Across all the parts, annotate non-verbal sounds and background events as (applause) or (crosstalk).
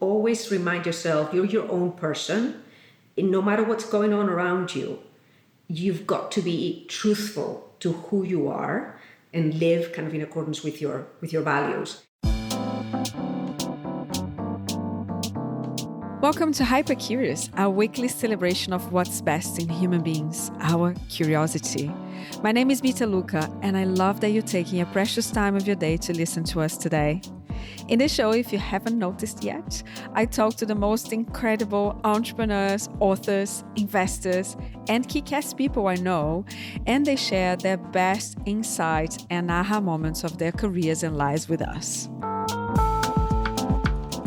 Always remind yourself you're your own person. And no matter what's going on around you, you've got to be truthful to who you are and live kind of in accordance with your with your values. Welcome to Hyper Curious, our weekly celebration of what's best in human beings, our curiosity. My name is Mita Luca, and I love that you're taking a precious time of your day to listen to us today. In this show, if you haven't noticed yet, I talk to the most incredible entrepreneurs, authors, investors, and kick ass people I know, and they share their best insights and aha moments of their careers and lives with us.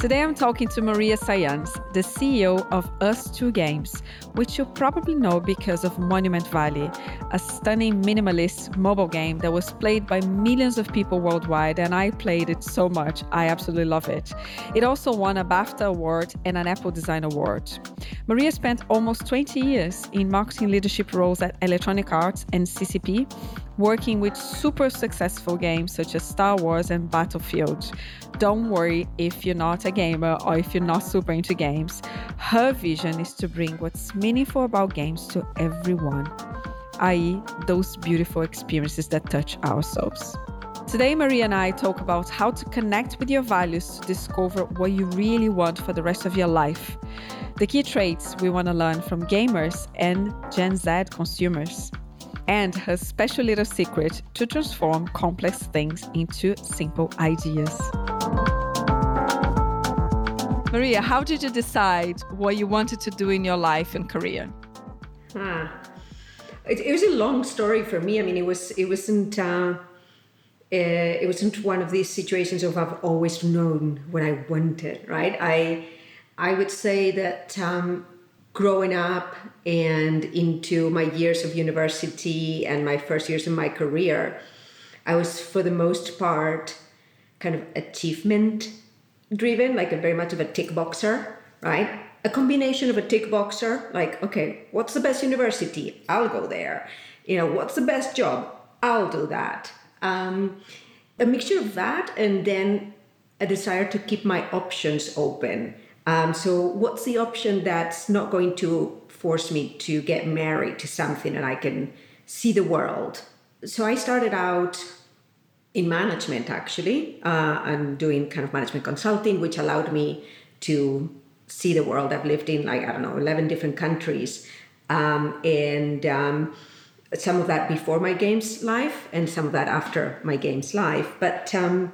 Today I'm talking to Maria Sayans, the CEO of ustwo Games, which you probably know because of Monument Valley, a stunning minimalist mobile game that was played by millions of people worldwide, and I played it so much. I absolutely love it. It also won a BAFTA award and an Apple Design Award. Maria spent almost 20 years in marketing leadership roles at Electronic Arts and CCP, working with super successful games such as Star Wars and Battlefield. Don't worry if you're not a gamer or if you're not super into games. Her vision is to bring what's meaningful about games to everyone, i.e., those beautiful experiences that touch our souls. Today, Maria and I talk about how to connect with your values to discover what you really want for the rest of your life, the key traits we want to learn from gamers and Gen Z consumers and her special little secret to transform complex things into simple ideas. Maria, how did you decide what you wanted to do in your life and career? Huh. It, it was a long story for me. I mean, it was it wasn't uh, uh, it wasn't one of these situations of I've always known what I wanted. Right? I I would say that um, growing up and into my years of university and my first years in my career, I was for the most part kind of achievement driven, like a very much of a tick boxer, right? A combination of a tick boxer, like, okay, what's the best university? I'll go there. You know, what's the best job? I'll do that. Um, a mixture of that and then a desire to keep my options open um, so, what's the option that's not going to force me to get married to something and I can see the world? So, I started out in management actually uh, and doing kind of management consulting, which allowed me to see the world. I've lived in like, I don't know, 11 different countries. Um, and um, some of that before my games life and some of that after my games life. But um,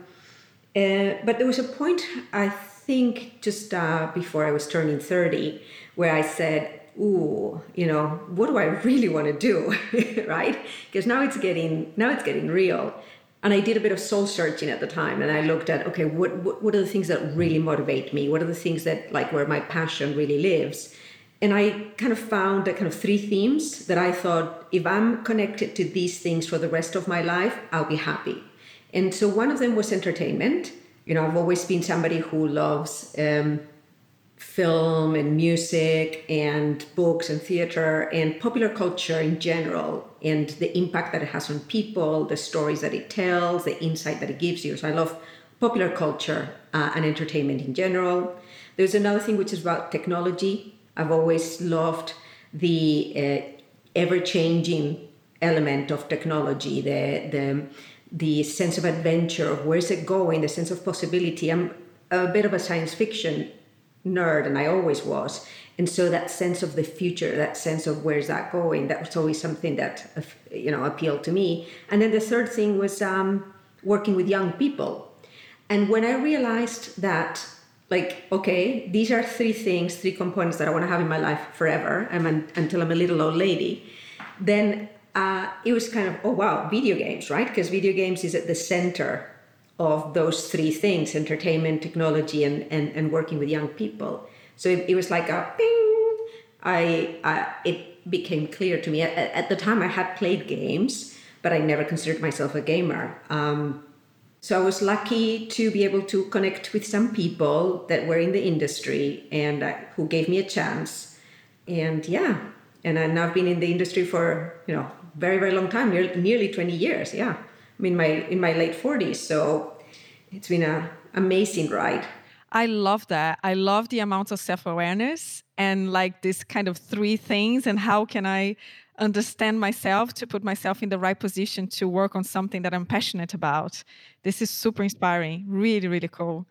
uh, but there was a point I think just uh, before I was turning 30 where I said, ooh, you know, what do I really want to do? (laughs) right? Because now it's getting now it's getting real. And I did a bit of soul searching at the time and I looked at, okay, what, what, what are the things that really motivate me? What are the things that like where my passion really lives? And I kind of found that kind of three themes that I thought if I'm connected to these things for the rest of my life, I'll be happy. And so one of them was entertainment you know, I've always been somebody who loves um, film and music and books and theater and popular culture in general and the impact that it has on people, the stories that it tells, the insight that it gives you. So I love popular culture uh, and entertainment in general. There's another thing which is about technology. I've always loved the uh, ever changing element of technology, the, the the sense of adventure of where's it going, the sense of possibility. I'm a bit of a science fiction nerd, and I always was. And so that sense of the future, that sense of where's that going, that was always something that you know appealed to me. And then the third thing was um, working with young people. And when I realized that, like, okay, these are three things, three components that I want to have in my life forever, I'm until I'm a little old lady, then uh, it was kind of, oh wow, video games, right? Because video games is at the center of those three things entertainment, technology, and, and, and working with young people. So it, it was like a ping. I, I, it became clear to me. At, at, the time, I had played games, but I never considered myself a gamer. Um, so I was lucky to be able to connect with some people that were in the industry and uh, who gave me a chance. And yeah, and I've been in the industry for you know very very long time, nearly, nearly 20 years. Yeah, I'm in my in my late 40s, so it's been an amazing ride. I love that. I love the amount of self awareness and like this kind of three things and how can I understand myself to put myself in the right position to work on something that I'm passionate about. This is super inspiring. Really, really cool.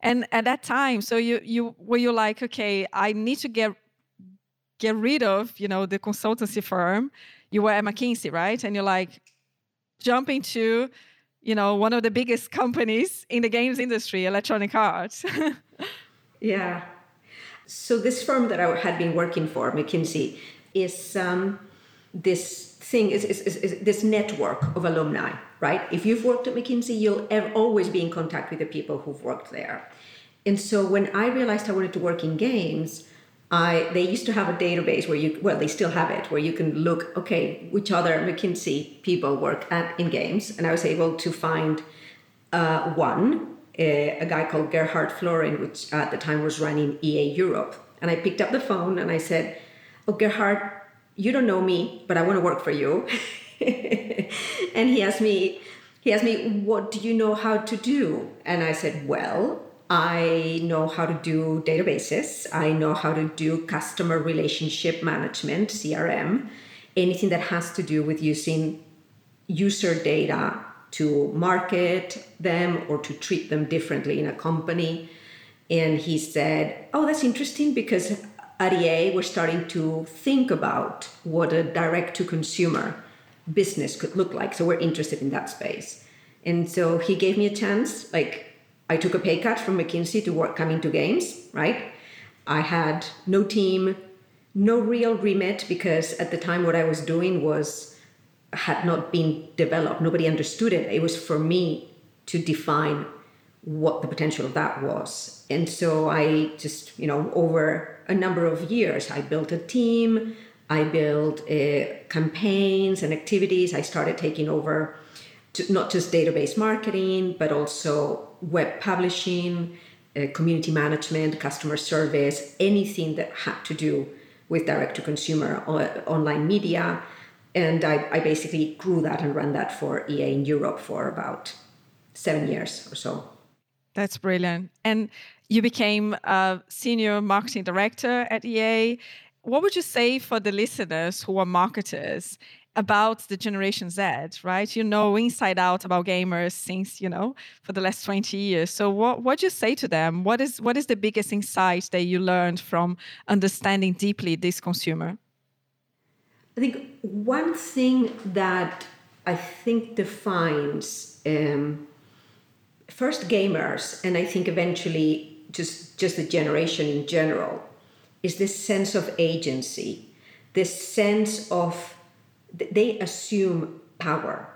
And at that time, so you you were you like, okay, I need to get get rid of, you know, the consultancy firm. You were at McKinsey, right? And you're like, jumping to, you know, one of the biggest companies in the games industry, Electronic Arts. (laughs) yeah. So this firm that I had been working for, McKinsey, is um, this thing is, is, is, is, this network of alumni right if you've worked at mckinsey you'll ever, always be in contact with the people who've worked there and so when i realized i wanted to work in games I they used to have a database where you well they still have it where you can look okay which other McKinsey people work at in games. And I was able to find uh, one a, a, guy called Gerhard Florin which at the time was running EA Europe. And I picked up the phone and I said oh Gerhard you don't know me but I want to work for you. (laughs) And he asked me he asked me what do you know how to do? And I said well I know how to do databases. I know how to do customer relationship management, CRM, anything that has to do with using user data to market them or to treat them differently in a company. And he said, Oh, that's interesting because at EA, we're starting to think about what a direct to consumer business could look like. So we're interested in that space. And so he gave me a chance, like I took a pay cut from McKinsey to work coming to games, right? I had no team, no real remit because at the time what I was doing was had not been developed. Nobody understood it. It was for me to define what the potential of that was. And so I just, you know, over a number of years, I built a team, I built uh, campaigns and activities. I started taking over to, not just database marketing, but also web publishing, uh, community management, customer service, anything that had to do with direct to consumer uh, online media. And I, I basically grew that and ran that for EA in Europe for about seven years or so. That's brilliant. And you became a senior marketing director at EA. What would you say for the listeners who are marketers about the generation z right? You know inside out about gamers since you know for the last 20 years. So what what do you say to them? What is what is the biggest insight that you learned from understanding deeply this consumer? I think one thing that i think defines um, first gamers and i think eventually just just the generation in general is this sense of agency this sense of they assume power.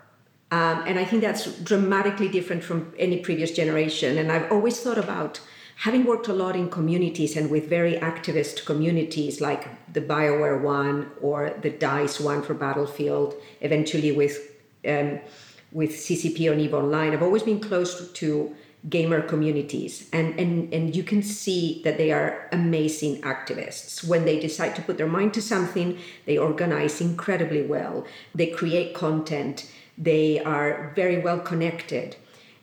Um, and I think that's dramatically different from any previous generation. And I've always thought about having worked a lot in communities and with very activist communities like the BioWare one or the DICE one for Battlefield, eventually with um, with CCP on EVE Online. I've always been close to gamer communities. And, and and you can see that they are amazing activists. When they decide to put their mind to something they organize incredibly well. They create content. They are very well connected.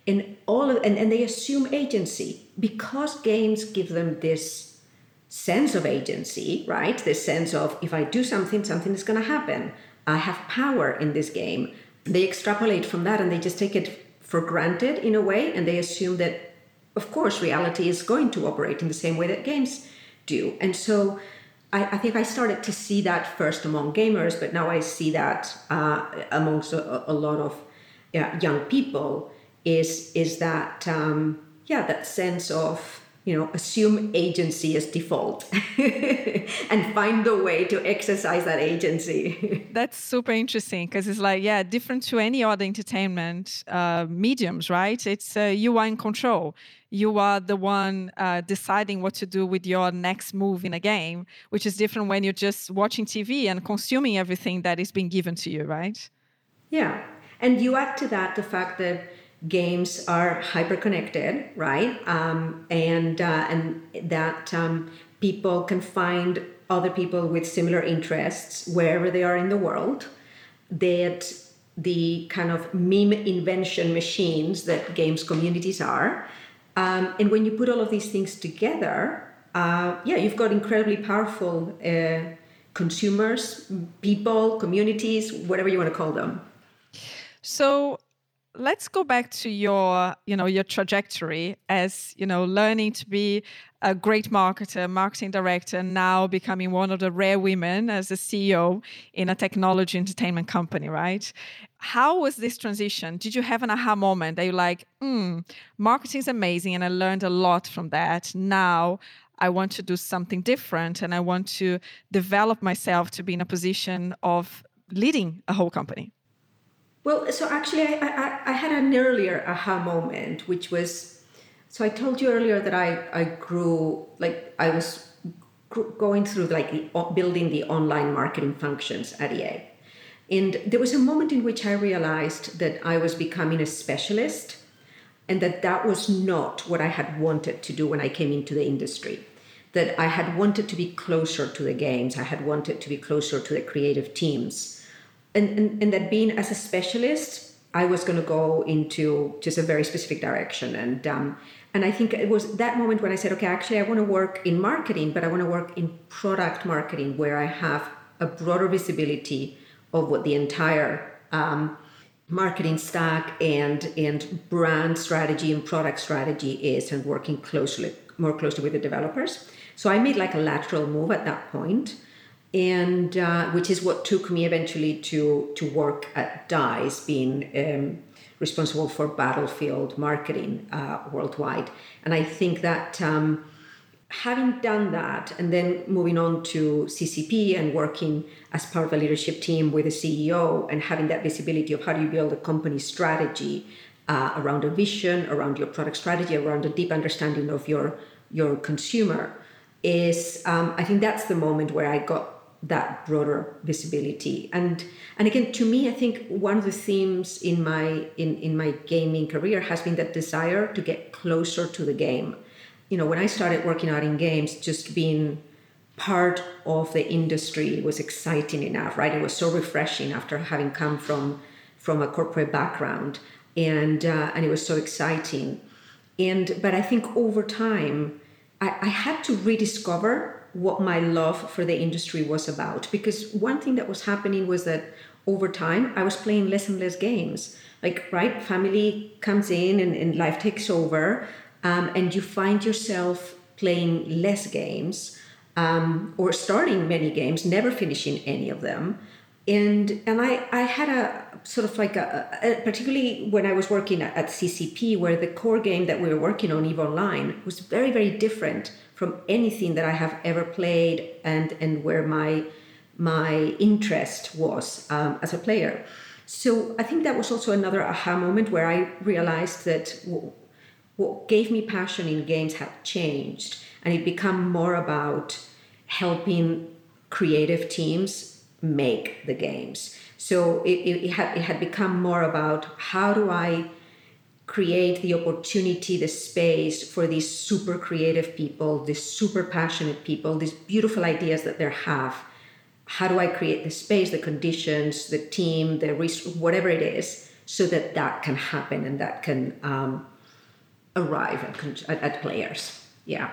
And all of and, and they assume agency. Because games give them this sense of agency right? This sense of if i do something something is going to happen. I have power in this game. They extrapolate from that and they just take it for granted in a way, and they assume that, of course, reality is going to operate in the same way that games do. And so I, I think I started to see that first among gamers, but now I see that uh, amongst a, a, lot of yeah, young people is is that um, yeah that sense of you know assume agency as default (laughs) and find a way to exercise that agency. (laughs) That's super interesting because it's like yeah different to any other entertainment uh, mediums right? It's uh, you are in control. You are the one uh, deciding what to do with your next move in a game which is different when you're just watching tv and consuming everything that is being given to you right? Yeah. And you add to that the fact that games are hyper connected, right? Um, and uh, and that um, people can find other people with similar interests wherever they are in the world. That the kind of meme invention machines that games communities are Um, and when you put all of these things together, uh, yeah, you've got incredibly powerful uh, consumers, people, communities, whatever you want to call them. So let's go back to your you know your trajectory as you know learning to be a great marketer marketing director now becoming one of the rare women as a ceo in a technology entertainment company right? How was this transition? Did you have an aha moment that you're like hmm marketing is amazing and i learned a lot from that. Now I want to do something different and I want to develop myself to be in a position of leading a whole company. Well, so actually, I, I, I had an earlier aha moment, which was so I told you earlier that I, I grew, like, I was going through like building the online marketing functions at EA. And there was a moment in which I realized that I was becoming a specialist and that that was not what I had wanted to do when I came into the industry. That I had wanted to be closer to the games, I had wanted to be closer to the creative teams and, and, and that being as a specialist, I was going to go into just a very specific direction. And um, and I think it was that moment when I said, okay, actually, I want to work in marketing, but I want to work in product marketing where I have a broader visibility of what the entire um, marketing stack and and brand strategy and product strategy is, and working closely, more closely with the developers. So I made like a lateral move at that point and uh, which is what took me eventually to to work at Dice, being um, responsible for battlefield marketing uh, worldwide. And I think that um, having done that, and then moving on to CCP and working as part of a leadership team with a CEO, and having that visibility of how do you build a company strategy uh, around a vision, around your product strategy, around a deep understanding of your your consumer, is um, I think that's the moment where I got that broader visibility. And and again to me i think one of the themes in my in in my gaming career has been that desire to get closer to the game. You know when i started working out in games just being part of the industry was exciting enough right? It was so refreshing after having come from from a corporate background and uh, and it was so exciting. And but i think over time I, I had to rediscover what my love for the industry was about. Because one thing that was happening was that over time, I was playing less and less games. Like, right, family comes in and, and life takes over, um, and you find yourself playing less games um, or starting many games, never finishing any of them. And and I, I had a sort of like a, a, particularly when I was working at, at CCP, where the core game that we were working on, Eve Online, was very very different from anything that I have ever played and and where my my interest was um, as a player. So I think that was also another aha moment where I realized that w- what gave me passion in games had changed, and it become more about helping creative teams make the games. So it, it, it had it had become more about how do I create the opportunity, the space for these super creative people, these super passionate people, these beautiful ideas that they have. How do I create the space, the conditions, the team, the res- whatever it is, so that that can happen and that can um, arrive at, at players? Yeah.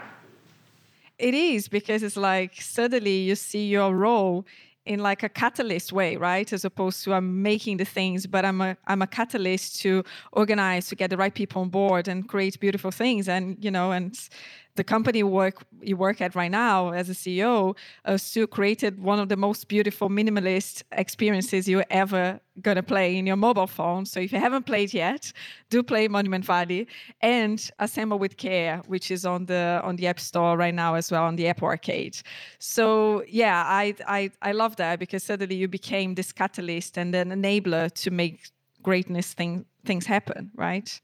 It is because it's like suddenly you see your role in like a catalyst way right? As opposed to i'm making the things but i'm a i'm a catalyst to organize to get the right people on board and create beautiful things and you know and the company work you work at right now as a CEO, uh, Stu created one of the most beautiful minimalist experiences you're ever gonna play in your mobile phone. So if you haven't played yet, do play Monument Valley and Assemble with Care, which is on the on the App Store right now as well on the Apple Arcade. So yeah, I I I love that because suddenly you became this catalyst and an enabler to make greatness thing, things happen, right?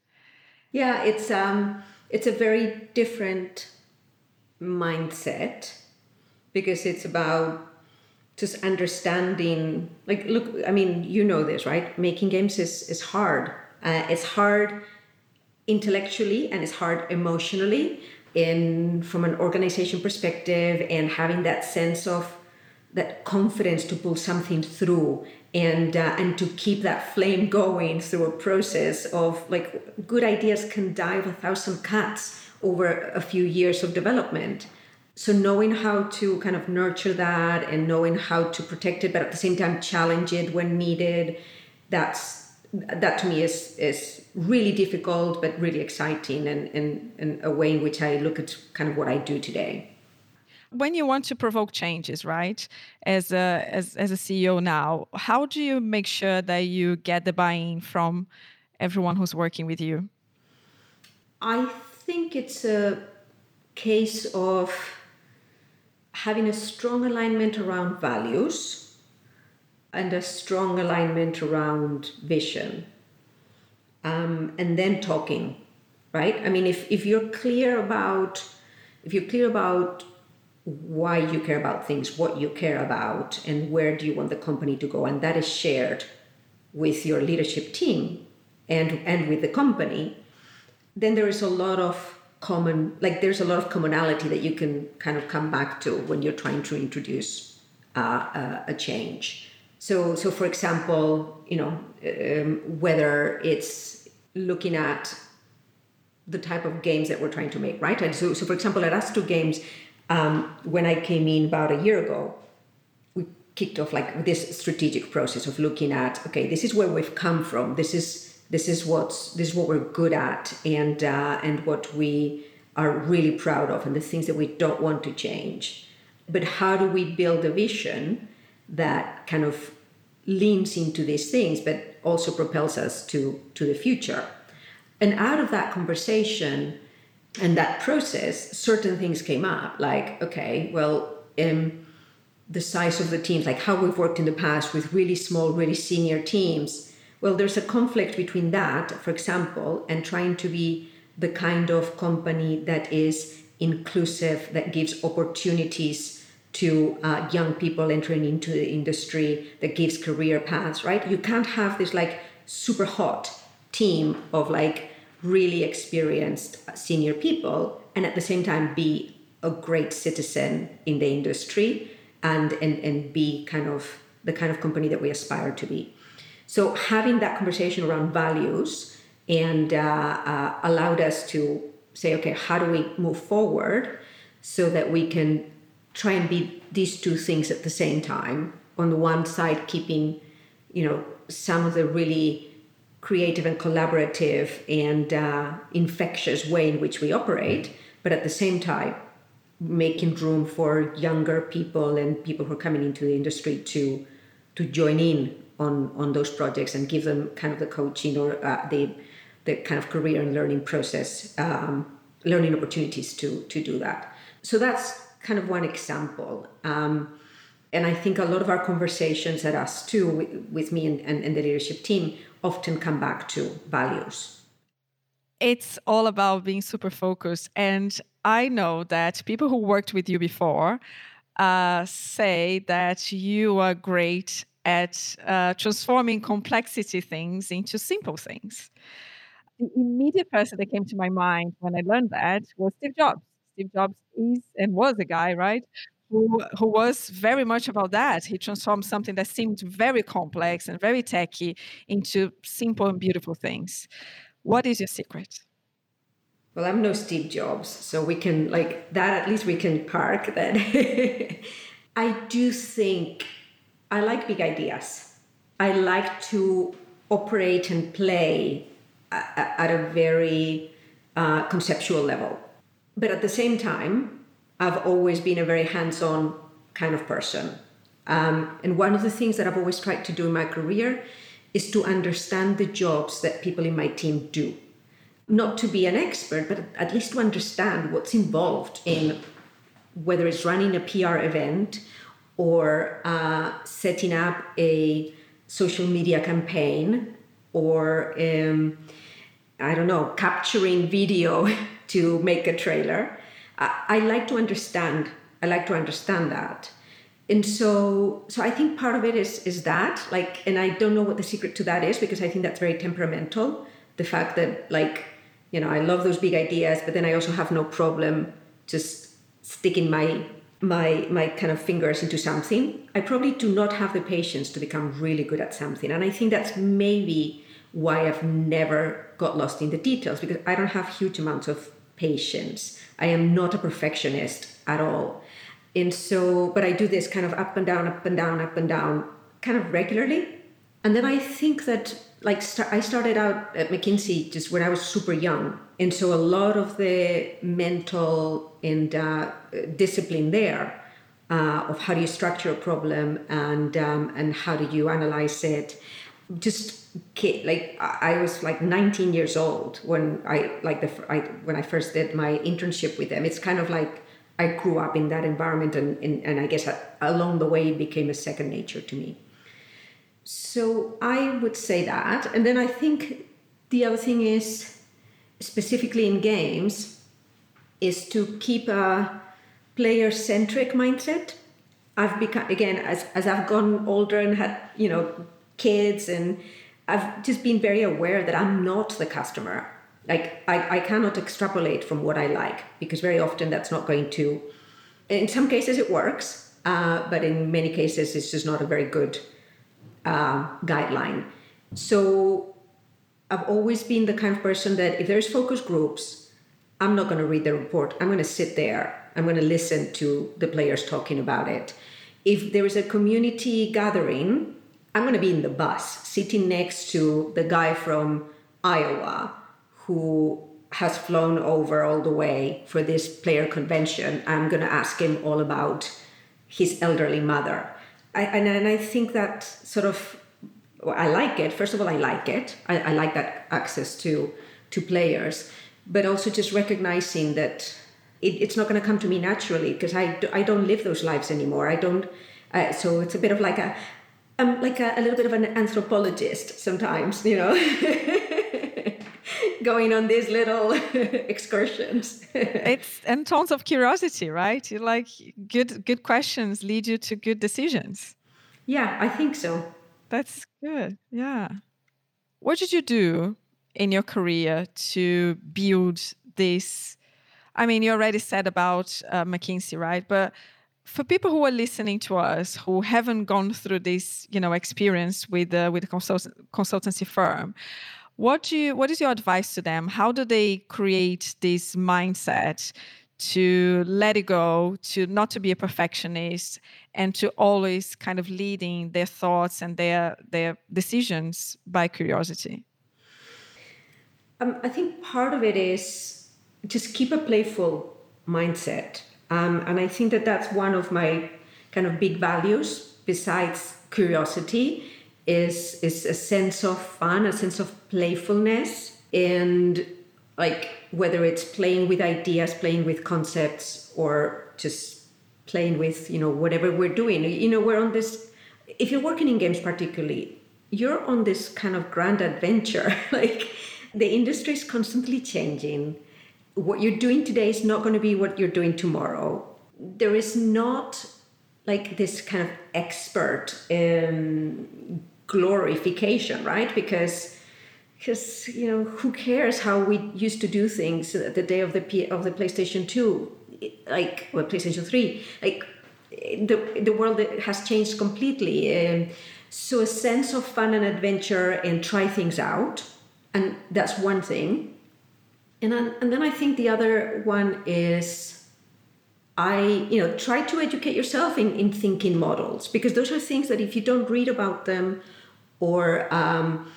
Yeah, it's um it's a very different mindset because it's about just understanding like look i mean you know this right? Making games is is hard. Uh, it's hard intellectually and it's hard emotionally in from an organization perspective and having that sense of that confidence to pull something through and uh, and to keep that flame going through a process of like good ideas can die a thousand cuts over a few years of development. So knowing how to kind of nurture that and knowing how to protect it but at the same time challenge it when needed that's that to me is is really difficult but really exciting and, and, and a way in which i look at kind of what i do today when you want to provoke changes right as a as, as a ceo now how do you make sure that you get the buy-in from everyone who's working with you? I think it's a case of having a strong alignment around values and a strong alignment around vision um, and then talking right? I mean if, if you're clear about if you're clear about why you care about things, what you care about, and where do you want the company to go. And that is shared with your leadership team and, and with the company. Then there is a lot of common, like there's a lot of commonality that you can kind of come back to when you're trying to introduce uh, a, a change. So, so for example, you know, um, whether it's looking at the type of games that we're trying to make, right? And so, so for example, at ustwo games, um, when I came in about a year ago, we kicked off like this strategic process of looking at okay, this is where we've come from. This is this is what's this is what we're good at, and uh, and what we are really proud of, and the things that we don't want to change. But how do we build a vision that kind of leans into these things, but also propels us to to the future? And out of that conversation and that process, certain things came up, like, okay, well, um, the size of the teams, like how we've worked in the past with really small, really senior teams. Well, there's a conflict between that, for example, and trying to be the kind of company that is inclusive, that gives opportunities to uh, young people entering into the industry, that gives career paths, right? You can't have this like super hot team of like really experienced senior people and at the same time be a great citizen in the industry and, and, and be kind of the kind of company that we aspire to be. So having that conversation around values and uh, uh, allowed us to say, okay, how do we move forward so that we can try and be these two things at the same time? On the one side, keeping, you know, some of the really creative and collaborative and uh, infectious way in which we operate, but at the same time, making room for younger people and people who are coming into the industry to to join in on on those projects and give them kind of the coaching or uh, the the kind of career and learning process, um, learning opportunities to to do that. So that's kind of one example. Um, and I think a lot of our conversations at ustwo, with, with me and, and, and the leadership team, often come back to values. It's all about being super focused. And I know that people who worked with you before uh, say that you are great at uh, transforming complexity things into simple things. The immediate person that came to my mind when I learned that was Steve Jobs. Steve Jobs is and was a guy, right, who, who was very much about that. He transformed something that seemed very complex and very techy into simple and beautiful things. What is your secret? Well, I'm no Steve Jobs, so we can like that. At least we can park that. (laughs) I do think I like big ideas. I like to operate and play at a very uh, conceptual level, but at the same time, I've always been a very hands on kind of person. Um, and one of the things that I've always tried to do in my career is to understand the jobs that people in my team do. Not to be an expert, but at least to understand what's involved in whether it's running a PR event or uh, setting up a social media campaign or, um, I don't know, capturing video (laughs) to make a trailer I, I like to understand. I like to understand that and so so i think part of it is is that like and i don't know what the secret to that is because i think that's very temperamental the fact that like you know i love those big ideas but then i also have no problem just sticking my my my kind of fingers into something, I probably do not have the patience to become really good at something. And I think that's maybe why I've never got lost in the details because I don't have huge amounts of patience. I am not a perfectionist at all. And so, but I do this kind of up and down, up and down, up and down, kind of regularly. And then I think that, like, st- I started out at McKinsey just when I was super young. And so a lot of the mental and uh, discipline there uh, of how do you structure a problem and um, and how do you analyze it just like I was like 19 years old when I like the I, when I first did my internship with them. It's kind of like I grew up in that environment, and and, and I guess along the way it became a second nature to me. So I would say that, and then I think the other thing is specifically in games is to keep a player centric mindset. I've become again as as I've gone older and had you know kids and I've just been very aware that I'm not the customer. Like I, I cannot extrapolate from what I like because very often that's not going to. In some cases it works, uh, but in many cases it's just not a very good uh, guideline. So I've always been the kind of person that if there's focus groups, I'm not going to read the report. I'm going to sit there. I'm going to listen to the players talking about it. If there is a community gathering, I'm going to be in the bus sitting next to the guy from Iowa who has flown over all the way for this player convention. I'm going to ask him all about his elderly mother. I, and, and I think that sort of, well, I like it. First of all, I like it. I, I like that access to, to players, but also just recognizing that it, it's not going to come to me naturally because I, I don't live those lives anymore. I don't. Uh, so it's a bit of like a I'm like a, a little bit of an anthropologist sometimes, you know, (laughs) going on these little (laughs) excursions. (laughs) it's and tons of curiosity, right? You like good good questions lead you to good decisions. Yeah, I think so. That's good. Yeah. What did you do in your career to build this? I mean, you already said about uh, McKinsey, right? But for people who are listening to us who haven't gone through this you know experience with uh, with a consult- consultancy firm what do you what is your advice to them? How do they create this mindset to let it go to not to be a perfectionist and to always kind of leading their thoughts and their their decisions by curiosity? Um, i think part of it is just keep a playful mindset um, and I think that that's one of my kind of big values besides curiosity is is a sense of fun, a sense of playfulness, and like whether it's playing with ideas, playing with concepts, or just playing with you know whatever we're doing. You know, we're on this. If you're working in games, particularly, you're on this kind of grand adventure. (laughs) like the industry is constantly changing what you're doing today is not going to be what you're doing tomorrow. There is not like this kind of expert um, glorification, right? Because because you know who cares how we used to do things the day of the P- of the PlayStation Two, like well PlayStation Three, like the the world has changed completely. Um, so a sense of fun and adventure and try things out, and that's one thing and then, and then I think the other one is I, you know, try to educate yourself in, in thinking models because those are things that if you don't read about them or um,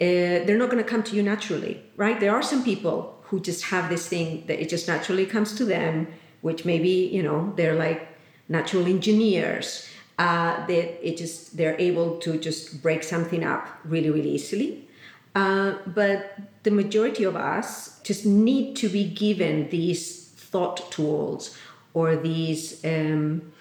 uh, they're not going to come to you naturally, right? There are some people who just have this thing that it just naturally comes to them, which maybe, you know, they're like natural engineers. Uh, that it just they're able to just break something up really really easily uh, but the majority of us just need to be given these thought tools or these um,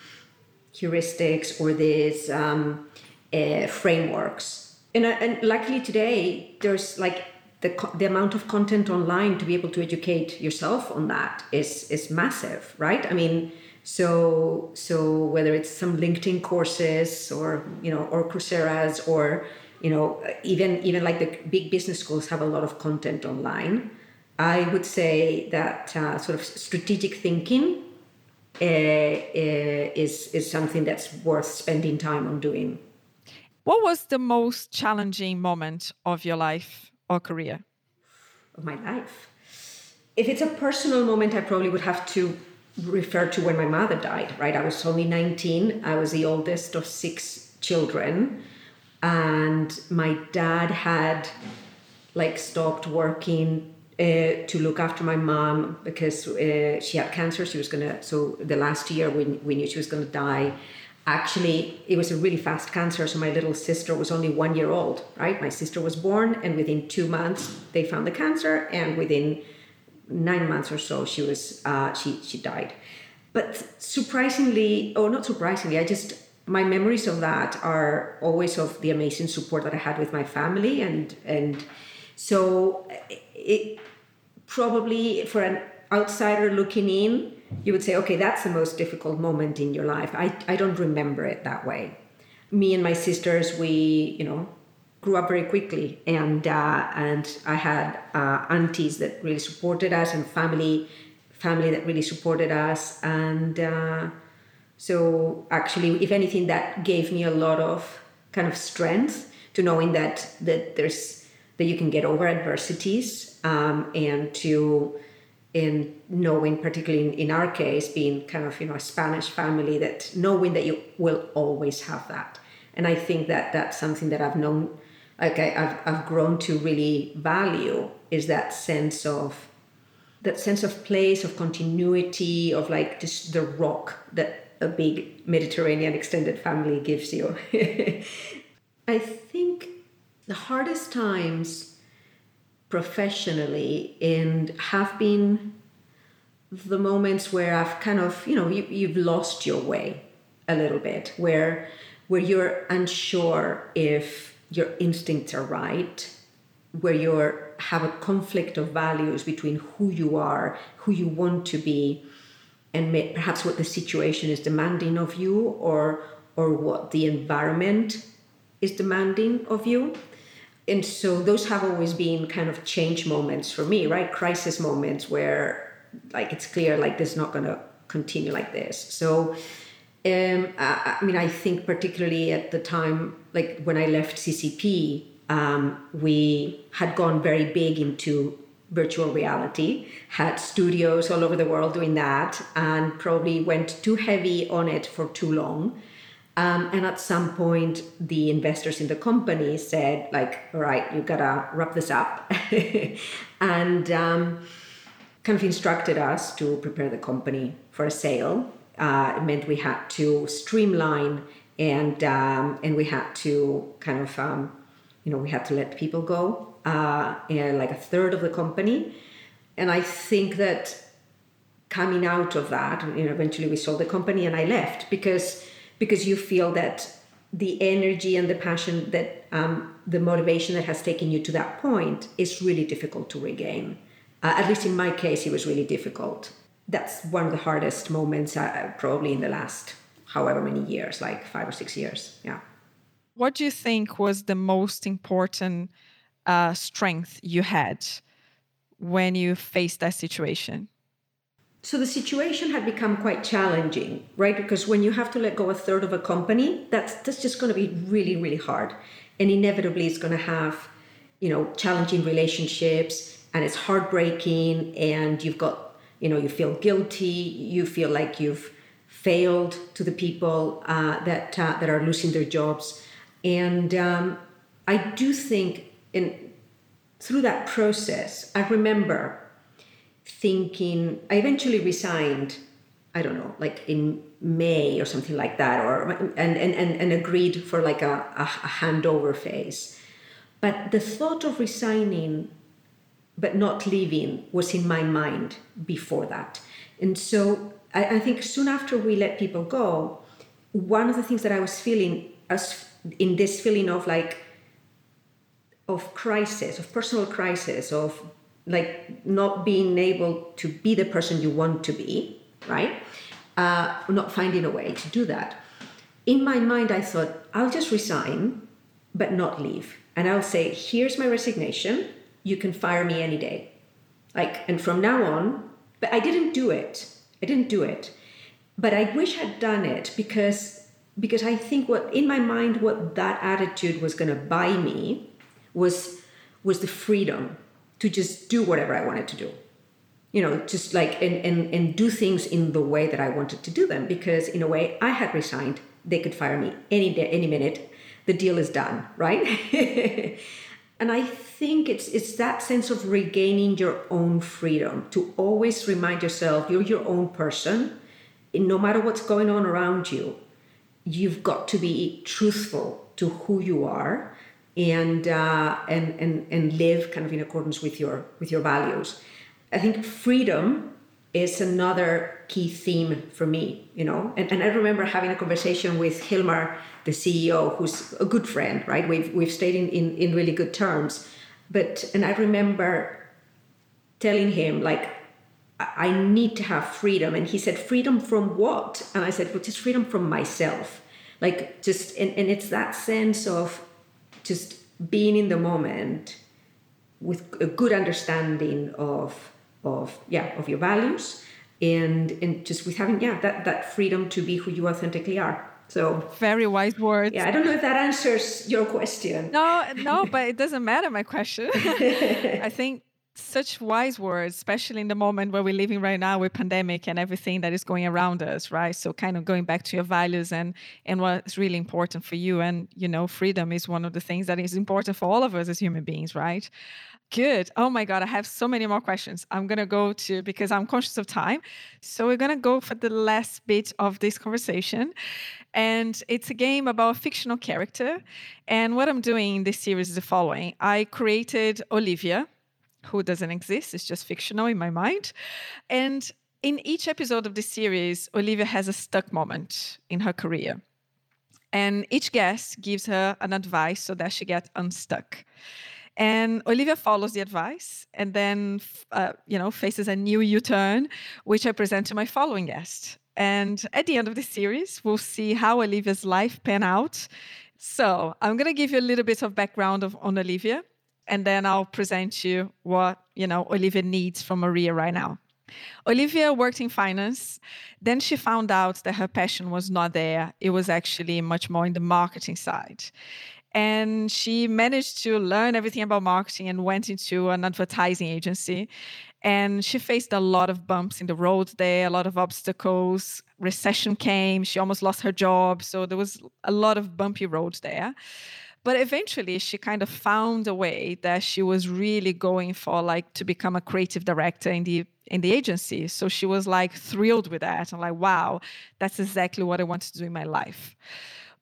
heuristics or these um, uh, frameworks. And, uh, and luckily today, there's like the, the amount of content online to be able to educate yourself on that is, is massive, right? I mean, so so whether it's some LinkedIn courses or you know or Coursera's or you know even even like the big business schools have a lot of content online i would say that uh, sort of strategic thinking uh, uh, is is something that's worth spending time on doing. What was the most challenging moment of your life or career? Of my life. If it's a personal moment, I probably would have to refer to when my mother died. Right, I was only nineteen. I was the oldest of six children, and my dad had like stopped working uh, to look after my mom because uh, she had cancer. She was gonna. So the last year we we knew she was gonna die. Actually, it was a really fast cancer. So my little sister was only one year old. Right, my sister was born, and within two months they found the cancer, and within nine months or so she was uh, she she died. But surprisingly, or not surprisingly, I just my memories of that are always of the amazing support that I had with my family and and so it probably for an outsider looking in, you would say, okay, that's the most difficult moment in your life. I, I don't remember it that way. Me and my sisters, we, you know, grew up very quickly, and uh, and I had uh, aunties that really supported us, and family family that really supported us, and uh, so actually, if anything, that gave me a lot of kind of strength to knowing that that there's that you can get over adversities um, and to in knowing particularly in, in our case being kind of you know a spanish family that knowing that you will always have that. And i think that that's something that i've known like I, have I've grown to really value is that sense of that sense of place of continuity of like just the rock that a big mediterranean extended family gives you. (laughs) I think the hardest times professionally and have been the moments where I've kind of, you know, you, you've lost your way a little bit, where where you're unsure if your instincts are right, where you have a conflict of values between who you are, who you want to be, and may, perhaps what the situation is demanding of you, or or what the environment is demanding of you. And so those have always been kind of change moments for me right? Crisis moments where like it's clear like this is not going to continue like this. So um, I, I, mean i think particularly at the time like when i left ccp um, we had gone very big into virtual reality had studios all over the world doing that and probably went too heavy on it for too long um, and at some point, the investors in the company said, like, all right, you gotta wrap this up. (laughs) and um, kind of instructed us to prepare the company for a sale. Uh, it meant we had to streamline and um, and we had to kind of um, you know we had to let people go uh, like a third of the company and i think that coming out of that you know eventually we sold the company and i left because because you feel that the energy and the passion that um, the motivation that has taken you to that point is really difficult to regain. Uh, at least in my case, it was really difficult. That's one of the hardest moments, uh, probably in the last however many years, like five or six years. Yeah. What do you think was the most important uh, strength you had when you faced that situation? so the situation had become quite challenging right? Because when you have to let go a third of a company that's that's just going to be really really hard. And inevitably it's going to have you know challenging relationships and it's heartbreaking and you've got you know you feel guilty you feel like you've failed to the people uh, that uh, that are losing their jobs. And um, i do think in through that process i remember thinking i eventually resigned i don't know like in may or something like that or and and and, and agreed for like a, a, a handover phase. But the thought of resigning but not leaving was in my mind before that. And so I, I think soon after we let people go one of the things that i was feeling as in this feeling of like of crisis of personal crisis of like not being able to be the person you want to be, right? Uh, not finding a way to do that. In my mind, I thought, I'll just resign, but not leave. And I'll say, here's my resignation. You can fire me any day. Like, and from now on, but I didn't do it. I didn't do it but I wish I'd done it because because I think what in my mind what that attitude was to buy me was was the freedom to just do whatever I wanted to do. You know, just like and, and and do things in the way that I wanted to do them because in a way I had resigned. They could fire me any day, any minute. The deal is done, right? (laughs) and I think it's it's that sense of regaining your own freedom to always remind yourself you're your own person. No matter what's going on around you, you've got to be truthful to who you are and uh, and and and live kind of in accordance with your with your values. I think freedom is another key theme for me, you know. And, and I remember having a conversation with Hilmar, the CEO, who's a good friend, right? We've we've stayed in, in, in really good terms. But and I remember telling him like I need to have freedom. And he said, Freedom from what? And I said, Well, just freedom from myself. Like just and, and it's that sense of just being in the moment with a good understanding of of yeah of your values and and just with having yeah that that freedom to be who you authentically are. So very wise words. Yeah i don't know if that answers your question. No no but it doesn't matter my question. (laughs) I think such wise words, especially in the moment where we're living right now with pandemic and everything that is going around us, right? So kind of going back to your values and and what's really important for you. And you know, freedom is one of the things that is important for all of us as human beings, right? Good. Oh my God, I have so many more questions. I'm gonna go to because I'm conscious of time. So we're gonna go for the last bit of this conversation. And it's a game about a fictional character. And what I'm doing in this series is the following. I created Olivia who doesn't exist, it's just fictional in my mind. And in each episode of this series, Olivia has a stuck moment in her career. And each guest gives her an advice so that she gets unstuck. And Olivia follows the advice and then, uh, you know, faces a new U-turn, which I present to my following guest. And at the end of the series, we'll see how Olivia's life pan out. So I'm going to give you a little bit of background of, on Olivia and then I'll present you what you know Olivia needs from Maria right now. Olivia worked in finance. Then she found out that her passion was not there. It was actually much more in the marketing side. And she managed to learn everything about marketing and went into an advertising agency. And she faced a lot of bumps in the road there, a lot of obstacles. Recession came, she almost lost her job. So there was a lot of bumpy roads there. But eventually, she kind of found a way that she was really going for, like, to become a creative director in the in the agency. So she was like thrilled with that and like, wow, that's exactly what I want to do in my life.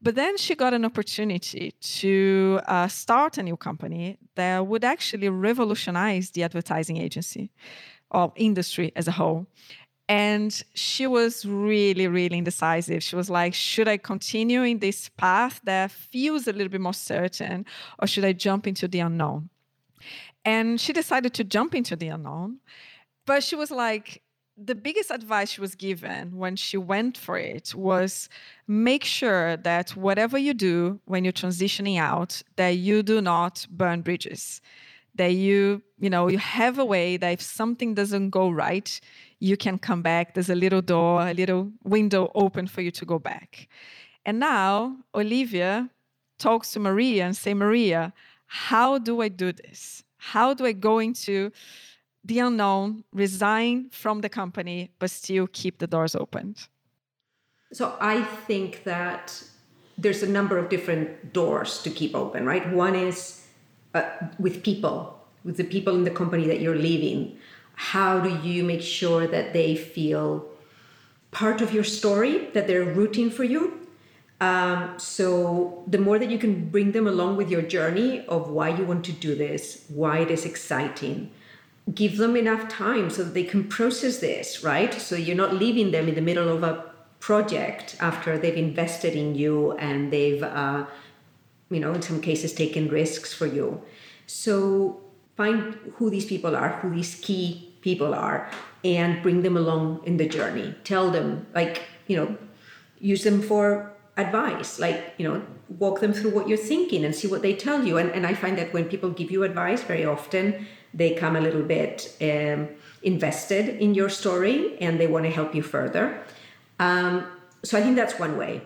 But then she got an opportunity to uh, start a new company that would actually revolutionize the advertising agency or industry as a whole. And she was really, really indecisive. She was like, should I continue in this path that feels a little bit more certain, or should I jump into the unknown? And she decided to jump into the unknown. But she was like, the biggest advice she was given when she went for it was make sure that whatever you do when you're transitioning out, that you do not burn bridges that you you know you have a way that if something doesn't go right you can come back. There's a little door a little window open for you to go back. And now olivia talks to maria and say maria how do i do this? How do i go into the unknown resign from the company but still keep the doors open? So i think that there's a number of different doors to keep open right? One is uh, with people, with the people in the company that you're leaving? How do you make sure that they feel part of your story, that they're rooting for you? Um, so the more that you can bring them along with your journey of why you want to do this, why it is exciting, give them enough time so that they can process this, right? So you're not leaving them in the middle of a project after they've invested in you and they've uh, you know, in some cases taken risks for you. So find who these people are, who these key people are, and bring them along in the journey. Tell them, like, you know, use them for advice, like, you know, walk them through what you're thinking and see what they tell you. And, and I find that when people give you advice, very often they come a little bit um, invested in your story and they want to help you further. Um, so I think that's one way.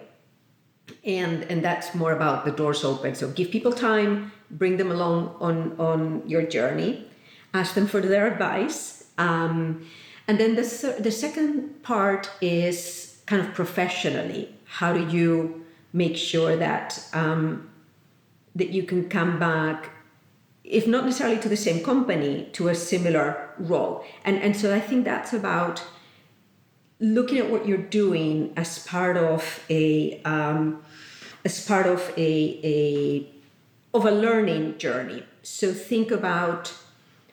And, and that's more about the doors open. So give people time, bring them along on, on your journey, ask them for their advice. Um, and then the, the second part is kind of professionally. How do you make sure that um, that you can come back if not necessarily to the same company to a similar role and and so i think that's about looking at what you're doing as part of a um, as part of a, a of a learning journey so think about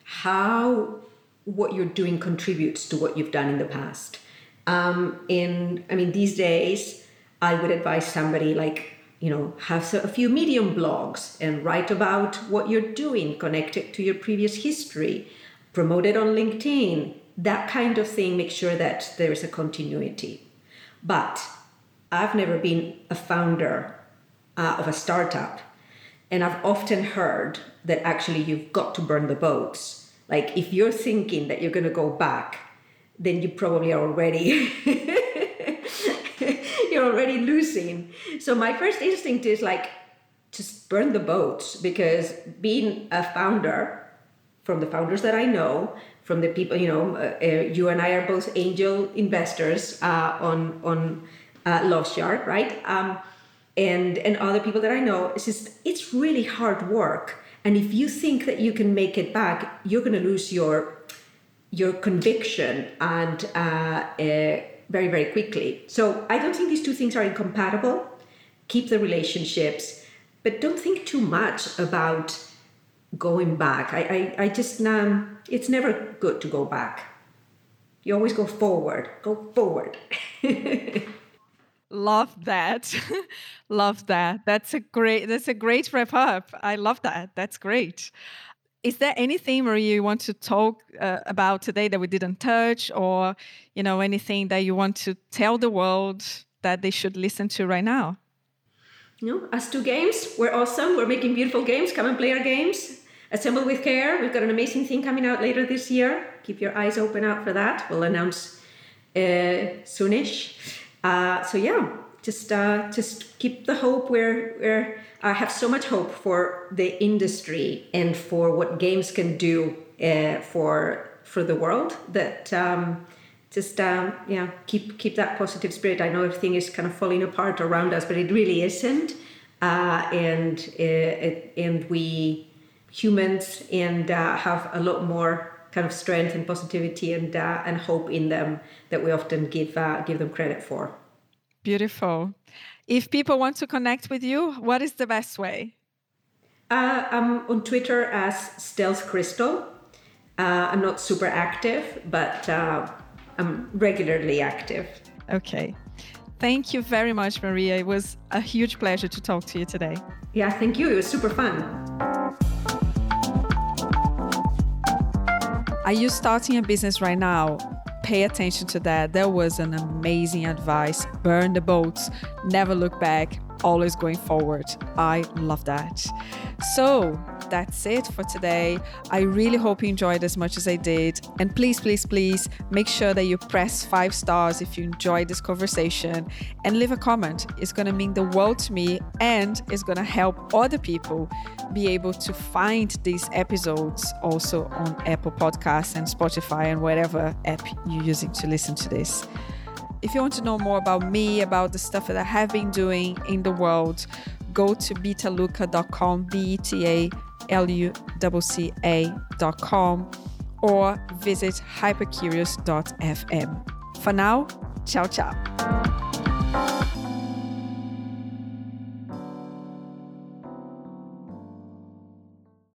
how what you're doing contributes to what you've done in the past. Um, and i mean these days i would advise somebody like you know have a few medium blogs and write about what you're doing connected to your previous history. Promote it on linkedin. That kind of thing make sure that there is a continuity. But i've never been a founder uh, of a startup. And i've often heard that actually you've got to burn the boats like if you're thinking that you're going to go back then you probably are already (laughs) you're already losing. So my first instinct is like just burn the boats because being a founder from the founders that I know, from the people, you know, uh, uh, you and I are both angel investors uh, on on uh, Loveshark, right? Um, and and other people that I know, it's just it's really hard work. And if you think that you can make it back, you're going to lose your your conviction and uh, uh, very, very quickly. So I don't think these two things are incompatible. Keep the relationships, but don't think too much about going back. I, I, I just, um, it's never good to go back. You always go forward, go forward. (laughs) love that. (laughs) Love that. That's a great that's a great wrap up. I love that. That's great. Is there anything maria you want to talk uh, about today that we didn't touch or you know anything that you want to tell the world that they should listen to right now? No ustwo games we're awesome. We're making beautiful games. Come and play our games. Assemble with care. We've got an amazing thing coming out later this year. Keep your eyes open out for that. We'll announce uh, soonish uh, so yeah just uh, just keep the hope we're we're I have so much hope for the industry and for what games can do uh, for for the world that um, just um, yeah keep keep that positive spirit. I know everything is kind of falling apart around us, but it really isn't. Uh, and uh, it, and we humans and uh, have a lot more kind of strength and positivity and uh, and hope in them that we often give uh, give them credit for. Beautiful. If people want to connect with you, what is the best way? Uh, I'm on Twitter as Stealth Crystal. Uh, I'm not super active, but uh, I'm regularly active. Okay. Thank you very much, Maria. It was a huge pleasure to talk to you today. Yeah, thank you. It was super fun. Are you starting a business right now? pay attention to that. There was an amazing advice. Burn the boats, never look back, always going forward. I love that. So, that's it for today. I really hope you enjoyed as much as I did. And please, please, please make sure that you press five stars if you enjoyed this conversation and leave a comment. It's going to mean the world to me and it's going to help other people be able to find these episodes also on Apple Podcasts and Spotify and whatever app you're using to listen to this. If you want to know more about me, about the stuff that I have been doing in the world, go to betaluca.com, B E T A luwca.com or visit hypercurious.fm. For now, ciao ciao.